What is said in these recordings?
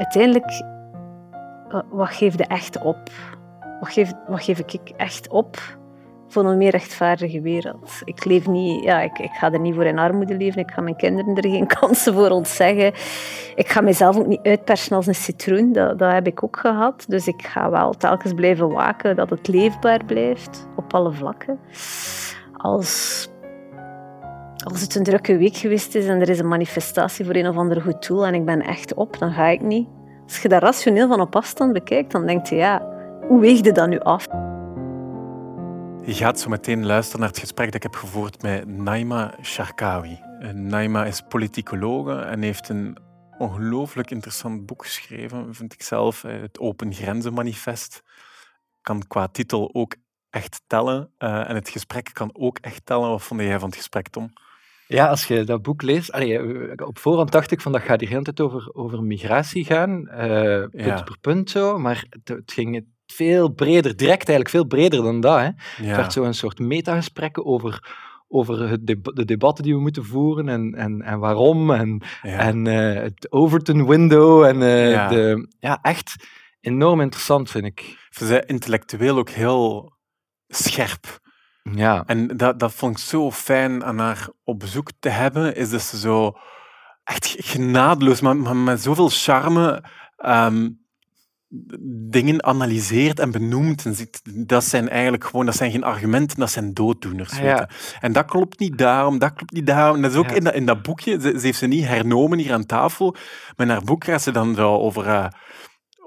uiteindelijk, wat geef je echt op? Wat geef, wat geef ik echt op voor een meer rechtvaardige wereld? Ik, leef niet, ja, ik, ik ga er niet voor in armoede leven. Ik ga mijn kinderen er geen kansen voor ontzeggen. Ik ga mezelf ook niet uitpersen als een citroen. Dat, dat heb ik ook gehad. Dus ik ga wel telkens blijven waken dat het leefbaar blijft op alle vlakken. Als als het een drukke week geweest is en er is een manifestatie voor een of ander goed doel en ik ben echt op, dan ga ik niet. Als je dat rationeel van op afstand bekijkt, dan denk je, ja, hoe weeg je dat nu af? Je gaat zo meteen luisteren naar het gesprek dat ik heb gevoerd met Naima Sharkawi. Naima is politicologe en heeft een ongelooflijk interessant boek geschreven, vind ik zelf, het Open Grenzen Manifest. Kan qua titel ook echt tellen. Uh, en het gesprek kan ook echt tellen. Wat vond jij van het gesprek, Tom? Ja, als je dat boek leest... Allee, eh, op voorhand dacht ik van dat gaat hier hele tijd over, over migratie gaan, uh, punt per punt zo, maar het, het, ging veel breder, direct eigenlijk veel breder dan dat. Hè. Ja. Het werd zo een soort metagesprekken over, over het de debatten die we moeten voeren en, en, en waarom, en, en uh, het Overton window, en ja. De, ja, echt enorm interessant vind ik. Ze zijn intellectueel ook heel scherp. Ja. En dat, dat vond ik zo fijn aan haar op bezoek te hebben, is dat ze zo echt genadeloos, maar, maar met zoveel charme um, dingen analyseert en benoemt. En ziet, dat zijn eigenlijk gewoon, dat zijn geen argumenten, dat zijn dooddoeners. Ja. En dat klopt niet daarom, dat klopt niet daarom. dat is ook in, dat, in dat boekje, ze, ze, heeft ze niet hernomen hier aan tafel, maar in haar boek gaat ze dan zo over, uh,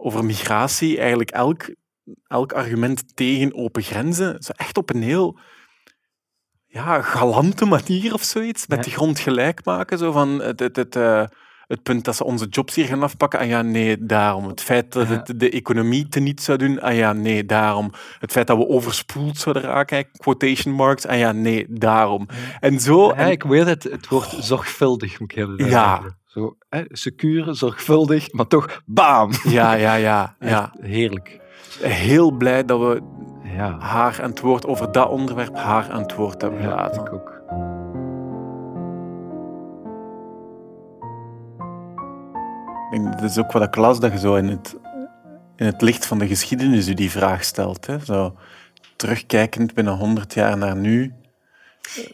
over migratie eigenlijk elk elk argument tegen open grenzen, zo echt op een heel ja, galante manier of zoiets, met de grond gelijk maken. Zo van het, het, het, uh, het punt dat ze onze jobs hier gaan afpakken, ah ja, nee, daarom. Het feit dat het de economie teniet zou doen, ah ja, nee, daarom. Het feit dat we overspoeld zouden raken, quotation marks, ah ja, nee, daarom. En zo... Ik weet het, het wordt zorgvuldig, moet ik hebben. Ja. Zo, hè, secure, zorgvuldig, maar toch, bam! Ja, ja, ja. ja. Heerlijk heel blij dat we ja. haar aan het woord over dat onderwerp haar aan het woord hebben gelaten. ik ook. Ik denk, dat is ook wat ik las dat je zo in het, in het licht van de geschiedenis u die vraag stelt. Hè? Zo, terugkijkend binnen 100 jaar naar nu.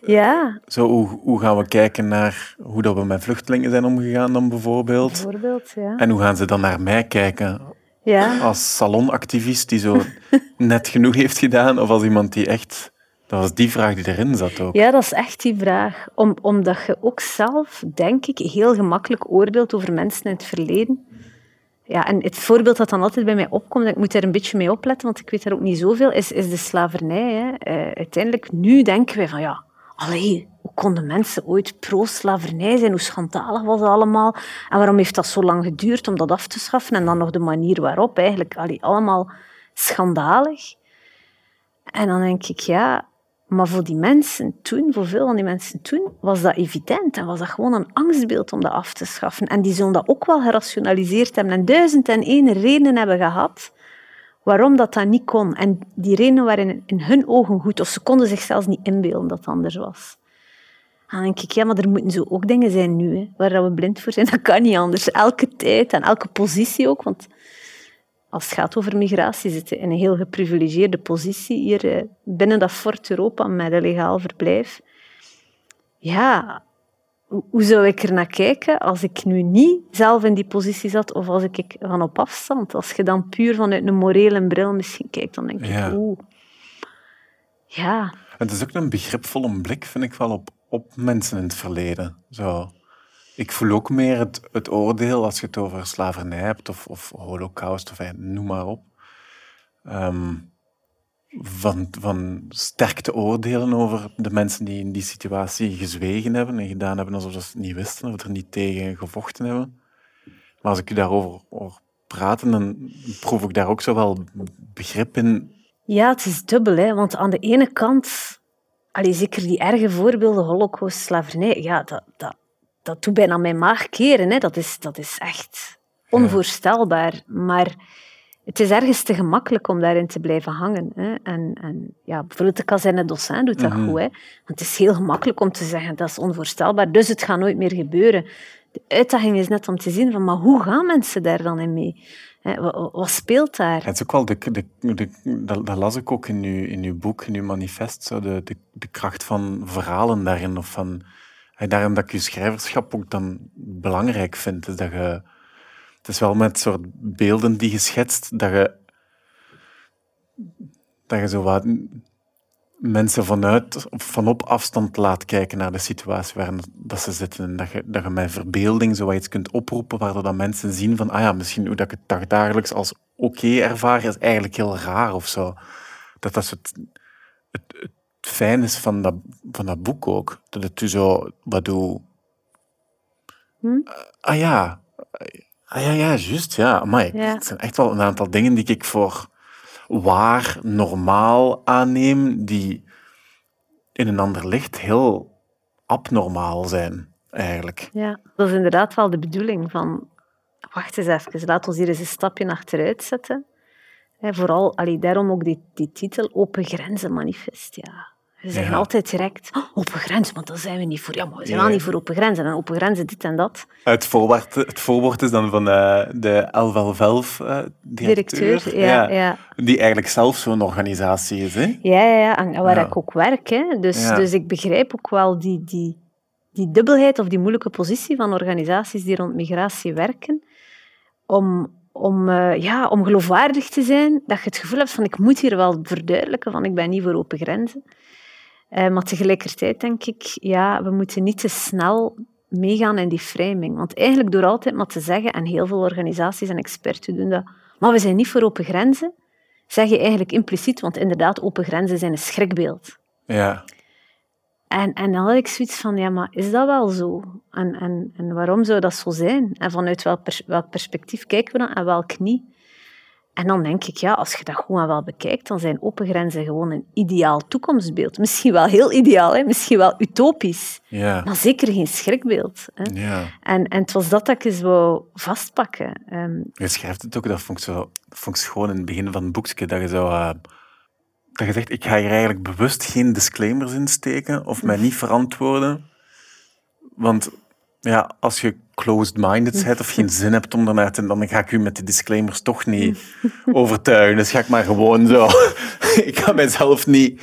Ja. Zo, hoe, hoe gaan we kijken naar hoe dat we met vluchtelingen zijn omgegaan dan bijvoorbeeld? Bijvoorbeeld, ja. En hoe gaan ze dan naar mij kijken ja. Als salonactivist die zo net genoeg heeft gedaan, of als iemand die echt... Dat was die vraag die erin zat ook. Ja, dat is echt die vraag. Om, omdat je ook zelf, denk ik, heel gemakkelijk oordeelt over mensen in het verleden. Ja, en het voorbeeld dat dan altijd bij mij opkomt, ik moet er een beetje mee opletten, want ik weet daar ook niet zoveel, is, is de slavernij. Hè. Uh, uiteindelijk, nu denken wij van ja, allee, hoe konden mensen ooit pro-slavernij zijn? Hoe schandalig was dat allemaal? En waarom heeft dat zo lang geduurd om dat af te schaffen? En dan nog de manier waarop, eigenlijk allee, allemaal schandalig. En dan denk ik, ja, maar voor die mensen toen, voor veel van die mensen toen, was dat evident. En was dat gewoon een angstbeeld om dat af te schaffen. En die zullen dat ook wel gerationaliseerd hebben en duizend en één redenen hebben gehad waarom dat, dat niet kon. En die redenen waren in hun ogen goed, of ze konden zich zelfs niet inbeelden dat het anders was. Dan denk ik, ja, maar er moeten zo ook dingen zijn nu, hè, waar we blind voor zijn. Dat kan niet anders. Elke tijd en elke positie ook. Want als het gaat over migratie, zitten in een heel geprivilegeerde positie hier eh, binnen dat fort Europa met een legaal verblijf. Ja, hoe zou ik er naar kijken als ik nu niet zelf in die positie zat of als ik van op afstand? Als je dan puur vanuit een morele bril misschien kijkt, dan denk ik, oeh. Ja. Het is ook een begripvolle blik, vind ik wel, op, op mensen in het verleden. Zo. Ik voel ook meer het, het oordeel als je het over slavernij hebt of, of holocaust of noem maar op. Ehm, van, van sterk te oordelen over de mensen die in die situatie gezwegen hebben en gedaan hebben alsof ze het niet wisten of er niet tegen gevochten hebben. Maar als ik u daarover hoor praten, dan proef ik daar ook zo wel begrip in. Ja, het is dubbel, hè? want aan de ene kant, allee, zeker die erge voorbeelden, holocaust, slavernij, ja, dat, dat, dat doet bijna mijn maag keren. Hè? Dat, is, dat is echt onvoorstelbaar. Maar het is ergens te gemakkelijk om daarin te blijven hangen. Hè. En, en ja, bijvoorbeeld de kazerne Dossin doet dat mhm. goed. Hè. Want het is heel gemakkelijk om te zeggen, dat is onvoorstelbaar, dus het gaat nooit meer gebeuren. De uitdaging is net om te zien van, maar hoe gaan mensen daar dan in mee? wat, speelt daar? Het is ook wel, de, de, de, dat, las ik ook in uw, in uw boek, in uw manifest, zo de, de, de kracht van verhalen daarin. Of van, daarom dat ik je schrijverschap ook dan belangrijk vind. Is dat je, het is wel met soort beelden die je schetst, dat je, dat je zo wat mensen vanuit, vanop afstand laat kijken naar de situatie waarin dat ze zitten. En dat je, dat je met verbeelding zo iets kunt oproepen, waardoor dat mensen zien van, ah ja, misschien hoe dat ik het dagelijks als oké ervaar, is eigenlijk heel raar of zo. Dat dat het, het, het fijn is van dat, van dat boek ook. Dat het u zo wat doet. Hm? ah ja, ah ja, ja, juist, ja. Maar ja. het zijn echt wel een aantal dingen die ik voor waar, normaal aanneem, die in een ander licht heel abnormaal zijn, eigenlijk. Ja, dat is inderdaad wel de bedoeling van... Wacht eens even, laat ons hier eens een stapje achteruit zetten. vooral, allee, daarom ook die, die titel Open Grenzen Manifest. Ja. We zeggen altijd direct, oh, open grenzen, want daar zijn we niet voor. Ja, maar we zijn wel niet voor open grenzen. En open grenzen, dit en dat. Het voorwoord, het voorwoord is dan van uh, de Elvelvelf uh, directeur. directeur ja, ja, Die eigenlijk zelf zo'n organisatie is. Hè? Ja, ja, ja. En waar ik ook werk. Hè. Dus, dus ik begrijp ook wel die, die, die dubbelheid of die moeilijke positie van organisaties die rond migratie werken. Om, om, uh, ja, om geloofwaardig te zijn, dat je het gevoel hebt van ik moet hier wel verduidelijken van ik ben niet voor open grenzen. Uh, maar tegelijkertijd denk ik, ja, we moeten niet te snel meegaan in die framing. Want eigenlijk door altijd maar te zeggen, en heel veel organisaties en experts doen dat, maar we zijn niet voor open grenzen, zeg je eigenlijk impliciet, want inderdaad, open grenzen zijn een schrikbeeld. Ja. En, en dan had ik zoiets van, ja, maar is dat wel zo? En, en, en waarom zou dat zo zijn? En vanuit welk, welk perspectief kijken we dan en welk niet? En dan denk ik, ja, als je dat gewoon wel bekijkt, dan zijn open grenzen gewoon een ideaal toekomstbeeld. Misschien wel heel ideaal, hè? misschien wel utopisch, ja. maar zeker geen schrikbeeld. Hè? Ja. En, en het was dat dat ik eens wou vastpakken. Um, je schrijft het ook, dat vond ik, zo, vond ik gewoon in het begin van het boekje, dat je zo... Uh, dat je zegt, ik ga hier eigenlijk bewust geen disclaimers in steken of mij niet verantwoorden. Want ja, als je closed-minded bent of geen zin hebt om daarnaar te... Dan ga ik u met die disclaimers toch niet overtuigen. Dus ga ik maar gewoon zo... ik ga mijzelf niet...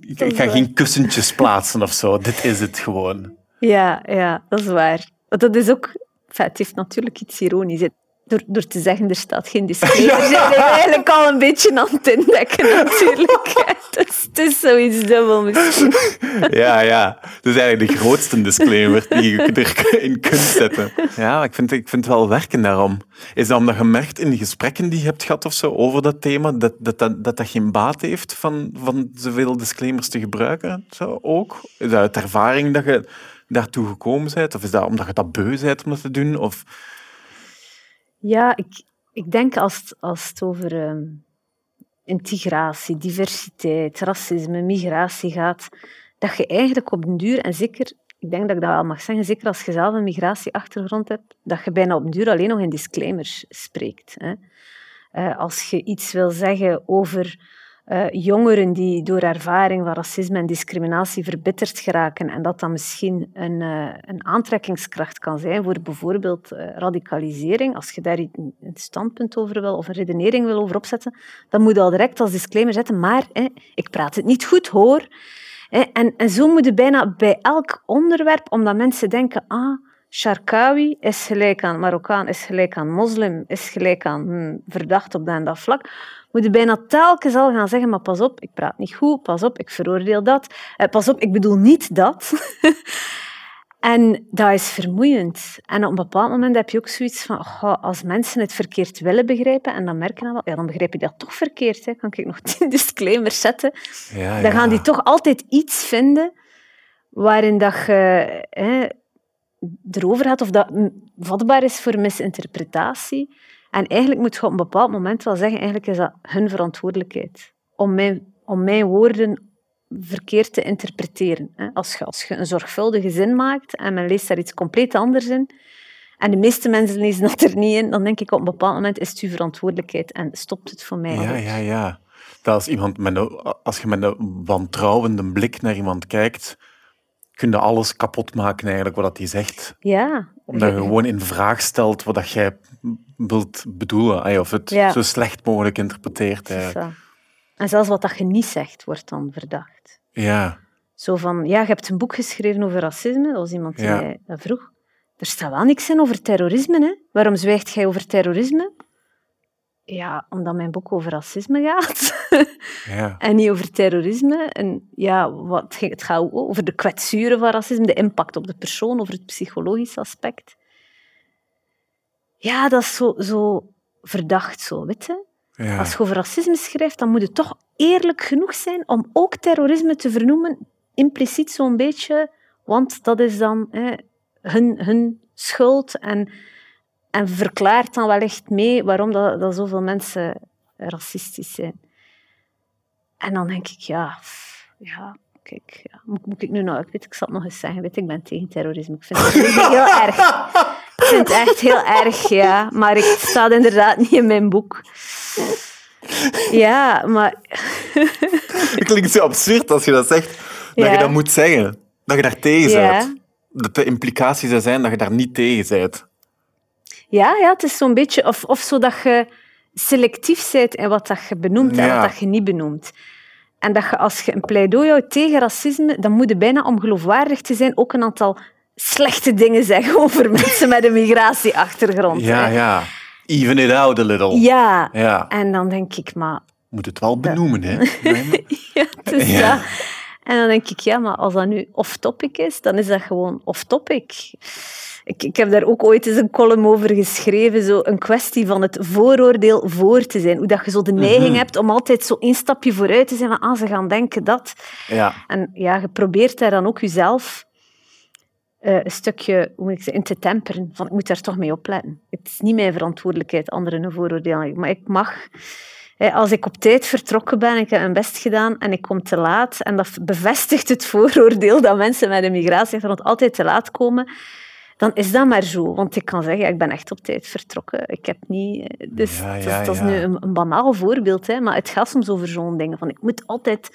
Ik, ik ga geen kussentjes plaatsen of zo. Dit is het gewoon. Ja, ja, dat is waar. Dat is ook... het heeft natuurlijk iets ironisch door, door te zeggen, er staat geen disclaimer, zijn we eigenlijk al een beetje aan het indekken natuurlijk. Dus het is zoiets dubbel misschien. Ja, ja. Dat is eigenlijk de grootste disclaimer die je erin kunt zetten. Ja, ik vind, ik vind het wel werken daarom. Is dat omdat je merkt in de gesprekken die je hebt gehad of zo over dat thema, dat dat, dat, dat, dat geen baat heeft van, van zoveel disclaimers te gebruiken? Zo ook? Is dat uit ervaring dat je daartoe gekomen bent? Of is dat omdat je dat beu bent om dat te doen? Of... Ja, ik, ik denk als het, als het over ehm, integratie, diversiteit, racisme, migratie gaat, dat je eigenlijk op den duur, en zeker, ik denk dat ik dat wel mag zeggen, zeker als je zelf een migratieachtergrond hebt, dat je bijna op den duur alleen nog in disclaimers spreekt. Hè. Uh, als je iets wil zeggen over uh, jongeren die door ervaring van racisme en discriminatie verbitterd geraken en dat dat misschien een, uh, een aantrekkingskracht kan zijn voor bijvoorbeeld uh, radicalisering, als je daar een, standpunt over wil of een redenering wil over opzetten, dan moet je al direct als disclaimer zetten, maar ik praat het niet goed hoor. en, zo moet je bijna bij elk onderwerp, omdat mensen denken, ah, Sharkawi is gelijk aan Marokkaan, is gelijk aan moslim, is gelijk aan hmm, verdacht op dat en dat vlak moet je bijna telkens al gaan zeggen, maar pas op, ik praat niet goed, pas op, ik veroordeel dat, eh, pas op, ik bedoel niet dat. en dat is vermoeiend. En op een bepaald moment heb je ook zoiets van, oh, als mensen het verkeerd willen begrijpen, en dan merken dan wel, ja, dan begrijp je dat toch verkeerd. Hè. Kan ik nog tien disclaimers zetten? Ja, dan gaan die toch altijd iets vinden waarin dat je hè, erover gaat, of dat vatbaar is voor misinterpretatie. En eigenlijk moet je op een bepaald moment wel zeggen, eigenlijk is dat hun verantwoordelijkheid. Om mijn, om mijn woorden verkeerd te interpreteren. Als je, als je een zorgvuldige zin maakt en men leest daar iets compleet anders in, en de meeste mensen lezen dat er niet in, dan denk ik op een bepaald moment is het uw verantwoordelijkheid en stopt het voor mij. Ja, ja, ja. Dat als, iemand met een, als je met een wantrouwende blik naar iemand kijkt, kun je alles kapot maken eigenlijk wat hij zegt. Ja. Omdat je gewoon in vraag stelt wat dat jij wilt bedoelen. Of het zo slecht mogelijk interpreteert. En zelfs wat dat je niet zegt, wordt dan verdacht. Ja. Zo van, ja, je hebt een boek geschreven over racisme. Dat was iemand die mij dat vroeg. Er staat wel niks in over terrorisme. Hè? Waarom zwijgt jij over terrorisme? Ja, omdat mijn boek over racisme gaat. ja. en niet over terrorisme. En ja, wat, het gaat over de kwetsuren van racisme, de impact op de persoon, over het psychologische aspect. Ja, dat is zo, zo verdacht, zo, weet je? Ja. Als je over racisme schrijft, dan moet het toch eerlijk genoeg zijn om ook terrorisme te vernoemen, impliciet zo'n beetje, want dat is dan hè, hun, hun schuld en en verklaart dan wellicht mee waarom dat, dat zoveel mensen racistisch zijn. En dan denk ik, ja, ja kijk, ja, moet, moet, ik nu nog, ik weet, ik zal het nog eens zeggen, weet, ik ben tegen terrorisme. Ik vind het heel erg. Ik vind het echt heel erg, ja. Maar het staat inderdaad niet in mijn boek. Ja, maar... Het klinkt zo absurd als je dat zegt, dat je dat moet zeggen. Dat je daar tegen bent. Dat de implicatie zou zijn dat je daar niet tegen bent. Ja, ja het is zo'n beetje... Of, of zo dat je selectief bent in wat dat je benoemt en wat dat je niet benoemt. En dat je als je een pleidooi houdt tegen racisme, dan moet je bijna om geloofwaardig te zijn ook een aantal slechte dingen zeggen over mensen met een migratieachtergrond. Ja, hè. ja. Even it out a little. Ja. ja. En dan denk ik, maar... Moet het wel benoemen, hè? ja, dus ja. ja. En dan denk ik, ja, maar als dat nu off-topic is, dan is dat gewoon off-topic. Ik, ik heb daar ook ooit eens een column over geschreven, zo een kwestie van het vooroordeel voor te zijn. Hoe dat je zo de neiging mhm. hebt om altijd zo één stapje vooruit te zijn van ah, ze gaan denken dat. Ja. En ja, je probeert daar dan ook jezelf uh, een stukje hoe moet ik zeggen, in te temperen. Van, ik moet daar toch mee opletten. Het is niet mijn verantwoordelijkheid anderen een vooroordeel. Maar ik mag... Als ik op tijd vertrokken ben, ik heb mijn best gedaan en ik kom te laat, en dat bevestigt het vooroordeel dat mensen met een migratieachtergrond altijd te laat komen, dan is dat maar zo. Want ik kan zeggen, ja, ik ben echt op tijd vertrokken. Ik heb niet... Eh, dus ja, ja, dat, is nu een, een, banaal voorbeeld, hè, maar het gaat soms over zo'n dingen. Van, ik moet altijd...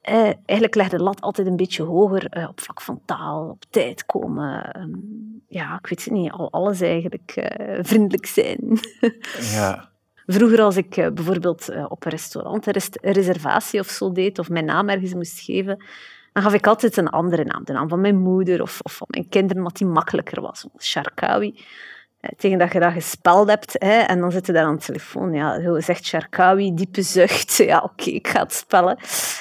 Eh, eigenlijk leg de lat altijd een beetje hoger eh, op vlak van taal, op tijd komen. Ehm, ja, ik weet het niet, al, alles eigenlijk eh, vriendelijk zijn. ja. Vroeger als ik eh, bijvoorbeeld eh, op een restaurant een reservatie of zo deed, of mijn naam ergens moest geven, dan gaf ik altijd een andere naam. De naam van mijn moeder of, of van mijn kinderen, wat die makkelijker was. Sharkawi. Eh, tegen dat je dat gespeld hebt, hè, en dan zit je daar aan de telefoon. Ja, zegt Sharkawi, diepe zucht. Ja, oké, ik ga het spellen.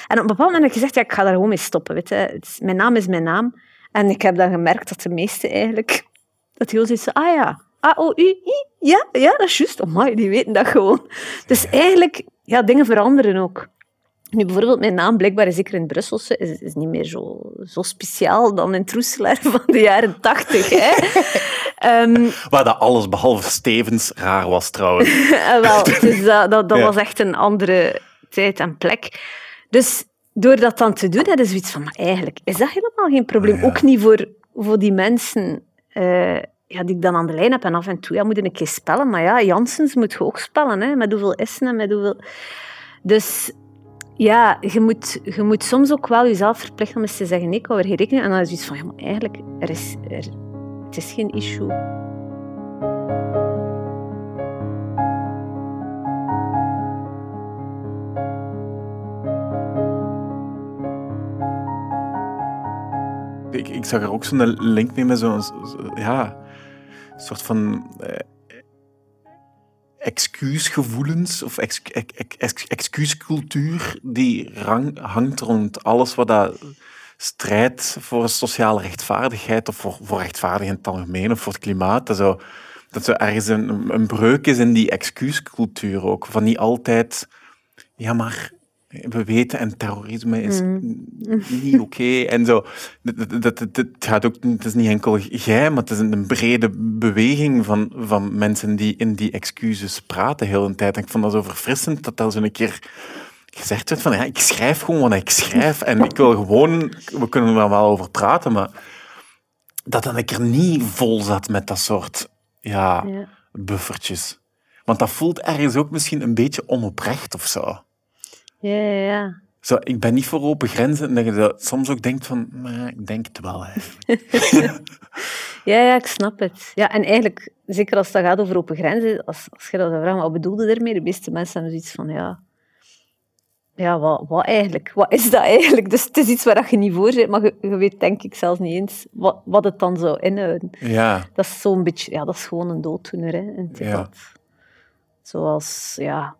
En op een bepaald moment heb ik gezegd, ja, ik ga daar gewoon mee stoppen. Weet je. mijn naam is mijn naam. En ik heb dan gemerkt dat de meesten eigenlijk... Dat heel zoiets ah ja, A-O-U-I? Ja, ja, dat is juist. Oh, die weten dat gewoon. Dus eigenlijk, ja, dingen veranderen ook. Nu, bijvoorbeeld, mijn naam, blijkbaar zeker in het Brusselse, is, is niet meer zo, zo speciaal dan in Troeselaar van de jaren tachtig. um, Waar dat alles behalve Stevens raar was, trouwens. Eh, wel, dus dat, dat, dat was echt een andere tijd en plek. Dus door dat dan te doen, dat is zoiets van, maar eigenlijk is dat helemaal geen probleem. Ook niet voor, voor die mensen... Uh, ja, die ik dan aan de lijn heb. En af en toe ja, moet een keer spellen. Maar ja, Janssens moet je ook spellen. Hè, met hoeveel S'en en met hoeveel... Dus ja, je moet, je moet soms ook wel jezelf verplichten om eens te zeggen, ik hou er geen rekening En dan is het van, ja, maar eigenlijk, er is, er, het is geen issue. Ik, ik zag er ook zo'n link mee met zo'n... Zo, ja, soort van eh, excuusgevoelens of ex, ex, excuuscultuur die rang, hangt rond alles wat dat strijdt voor sociale rechtvaardigheid of voor, voor rechtvaardigheid in het algemeen of voor het klimaat. Dat zo, dat zo ergens een, een breuk is in die excuuscultuur ook. Van niet altijd, ja maar we weten en terrorisme is mm. niet oké en zo. Dat, dat, dat, gaat ook, het is niet enkel jij, maar het is een brede beweging van, van mensen die in die excuses praten de hele tijd. En ik vond dat zo verfrissend dat daar zo een keer gezegd werd van ja, ik schrijf gewoon wat ik schrijf en ik wil gewoon, we kunnen er wel over praten, maar dat dan ik er niet vol zat met dat soort ja, ja. buffertjes. Want dat voelt ergens ook misschien een beetje onoprecht of zo. Ja, ja, Zo, ik ben niet voor open grenzen. En dat je dat soms ook denkt van, maar ik denk het wel eigenlijk. ja, ja, ik snap het. Ja, en eigenlijk, zeker als het gaat over open grenzen, als, als je dat vraagt, wat bedoelde ermee? De meeste mensen hebben zoiets van, ja, ja wat, wat eigenlijk? Wat is dat eigenlijk? Dus het is iets waar je niet voor zit, maar je, je weet denk ik zelfs niet eens wat, wat het dan zou inhouden. Ja. Dat is zo'n beetje, ja, dat is gewoon een dooddoener, hè, in Ja. Zoals, ja,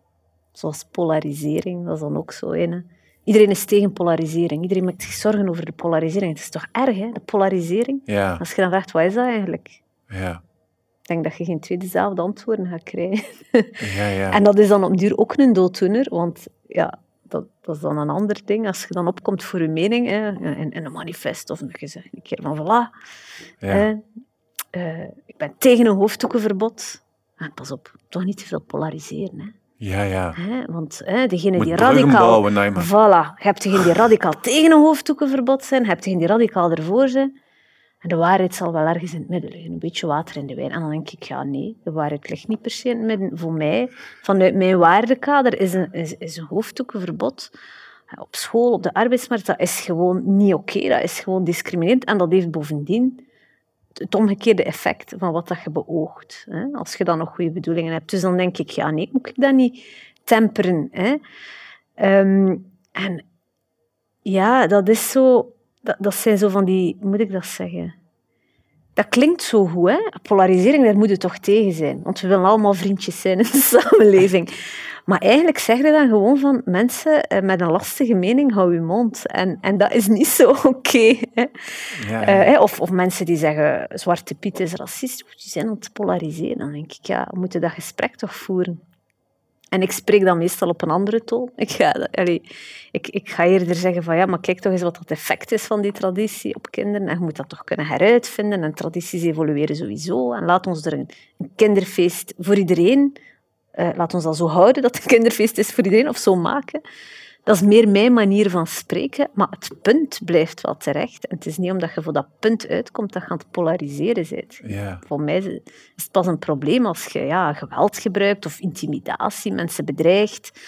zoals polarisering, dat is dan ook zo een. Iedereen is tegen polarisering. Iedereen maakt zich zorgen over de polarisering. Het is toch erg, hè, de polarisering? Ja, Als je dan vraagt, wat is dat eigenlijk? ja, Ik denk dat je geen twee dezelfde antwoorden gaat krijgen. ja. ja. En dat is dan op duur ook een dooddoener, want ja, dat, dat is dan een ander ding. Als je dan opkomt voor je mening hè, in, in een manifest, of je zegt een keer van voilà, hè, eh, ik ben tegen een hoofddoekenverbod. En pas op, toch niet te veel polariseren. Hè. Ja, ja. Hè, want hè, degene Moet die radicaal... bouwen. Voilà, je hebt degene die radicaal tegen een hoofddoekenverbod zijn, je hebt degene die radicaal ervoor zijn. En de waarheid zal wel ergens in het midden liggen, een beetje water in de wijn. En dan denk ik, ja nee, de waarheid ligt niet per se in het midden. Voor mij, vanuit mijn waardekader, is een, is, is een hoofddoekenverbod op school, op de arbeidsmarkt, dat is gewoon niet oké. Dat is gewoon discriminerend. En dat heeft bovendien het omgekeerde effect van wat dat je beoogt. Hè? Als je dan nog goede bedoelingen hebt. Dus dan denk ik, ja nee, moet ik dat niet temperen? Hè? Ehm, en ja, dat is zo... Dat, dat zijn zo van die... Hoe moet ik dat zeggen? Dat klinkt zo goed, hè? Polarisering, daar moet je toch tegen zijn. Want we willen allemaal vriendjes zijn in de samenleving. Maar eigenlijk zeg je dan gewoon van mensen eh, met een lastige mening, hou je mond. En, en dat is niet zo oké. ja, Eh, of, of mensen die zeggen, Zwarte Piet is racist, die zijn aan het polariseren. Dan denk ik, ja, we moeten dat gesprek toch voeren. En ik spreek dan meestal op een andere toon. Ik ga, allee, ik, ik ga eerder zeggen van, ja, maar kijk toch eens wat het effect is van die traditie op kinderen. En je moet dat toch kunnen heruitvinden. En tradities evolueren sowieso. En laat ons er een, een kinderfeest voor iedereen... eh, laat ons dat zo houden, dat het een kinderfeest is voor iedereen, of zo maken. Dat is meer mijn manier van spreken, maar het punt blijft wel terecht. En het is niet omdat je voor dat punt uitkomt dat je aan het polariseren bent. ja. Voor mij is het pas een probleem als je ja, geweld gebruikt of intimidatie, mensen bedreigt.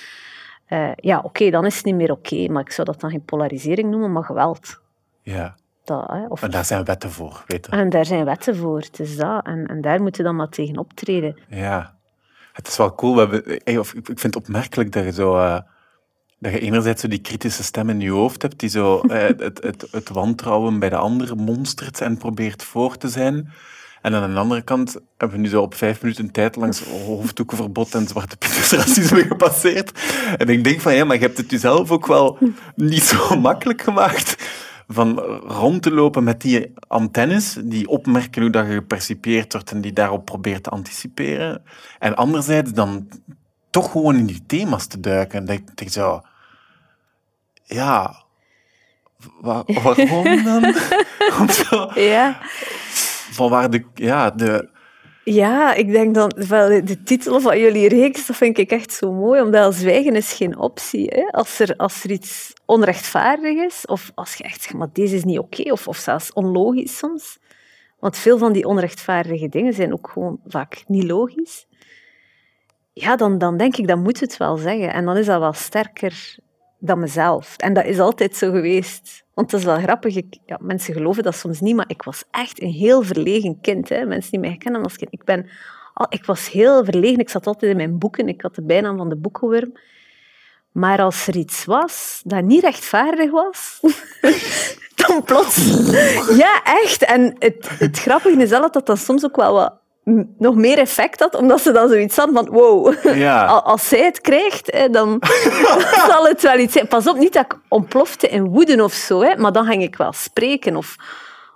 Eh, ja, oké, dan is het niet meer oké, maar ik zou dat dan geen polarisering noemen, maar geweld. ja. Dat, hè, of, En daar zijn wetten voor, weet je. en daar zijn wetten voor, het is dat. En, en daar moet je dan maar tegen optreden. Ja. Het is wel cool. Ik vind het opmerkelijk dat je zo... eh, dat je enerzijds zo die kritische stem in je hoofd hebt, die zo eh, het, het, het wantrouwen bij de andere monstert en probeert voor te zijn. En aan de andere kant hebben we nu zo op vijf minuten tijd langs hoofddoekenverbod en zwarte racisme gepasseerd. En ik denk van, ja, maar je hebt het jezelf ook wel niet zo makkelijk gemaakt van rond te lopen met die antennes, die opmerken hoe dat je gepercipieerd wordt en die daarop probeert te anticiperen. En anderzijds dan toch gewoon in die thema's te duiken. En dat ik denk zo... Ja... Waar, waarom dan? Zo, Ja, van waar de... Ja, de... ja ik denk dan, wel, de titel van jullie reeks, dat vind ik echt zo mooi, omdat zwijgen is geen optie. Hè? Als, er, als er iets onrechtvaardig is, of als je echt zegt, maar deze is niet oké, of, of zelfs onlogisch soms. Want veel van die onrechtvaardige dingen zijn ook gewoon vaak niet logisch. Ja, dan, dan denk ik, dan moet het wel zeggen. En dan is dat wel sterker dan mezelf. En dat is altijd zo geweest. Want het is wel grappig. Ja, mensen geloven dat soms niet, maar ik was echt een heel verlegen kind. Hè. Mensen die mij kennen als kind. Ik, ben, al- ik was heel verlegen. Ik zat altijd in mijn boeken. Ik had de bijnaam van de boekenworm. Maar als er iets was dat niet rechtvaardig was, dan plots... Ja, echt. En het, het grappige is wel dat dat soms ook wel wat nog meer effect had, omdat ze dan zoiets hadden van wow, Ja. Al- als zij het krijgt, dan zal het wel iets zijn. Pas op, niet dat ik ontplofte in woede of zo, hè, maar dan ging ik wel spreken. Of,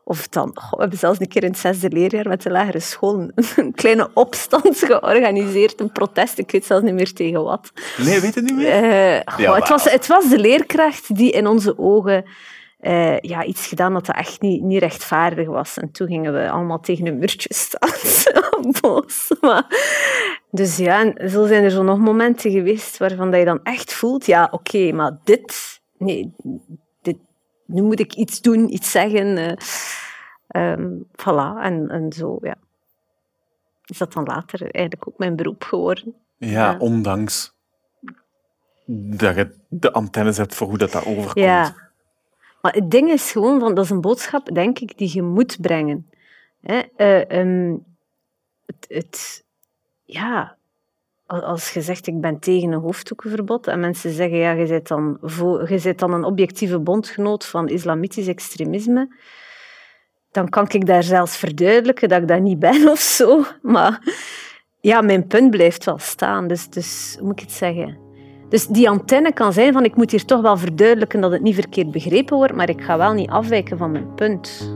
of dan, goh, we hebben zelfs een keer in het zesde leerjaar met de lagere school een, kleine opstand georganiseerd, een protest. Ik weet zelfs niet meer tegen wat. Nee, weet het niet meer? Eh, goh, Ja, het, was, het was de leerkracht die in onze ogen eh, ja, iets gedaan dat echt niet, niet rechtvaardig was. En toen gingen we allemaal tegen een muurtje staan. Zo Boos. Maar, dus ja, en zo zijn er zo nog momenten geweest waarvan dat je dan echt voelt, ja, oké, maar dit, nee, dit, nu moet ik iets doen, iets zeggen. ehm, voilà, en, en zo, ja. Is dat dan later eigenlijk ook mijn beroep geworden? Ja, ja. ondanks. dat je de antennes hebt voor hoe dat, dat overkomt. Ja. Maar het ding is gewoon, van, dat is een boodschap, denk ik, die je moet brengen. Hè? Eh, ehm, het, het, ja, als je zegt ik ben tegen een hoofddoekenverbod en mensen zeggen ja, je bent dan, je bent dan een objectieve bondgenoot van islamitisch extremisme, dan kan ik daar zelfs verduidelijken dat ik dat niet ben of zo. Maar ja, mijn punt blijft wel staan. Dus, dus hoe moet ik het zeggen? Dus die antenne kan zijn van ik moet hier toch wel verduidelijken dat het niet verkeerd begrepen wordt, maar ik ga wel niet afwijken van mijn punt.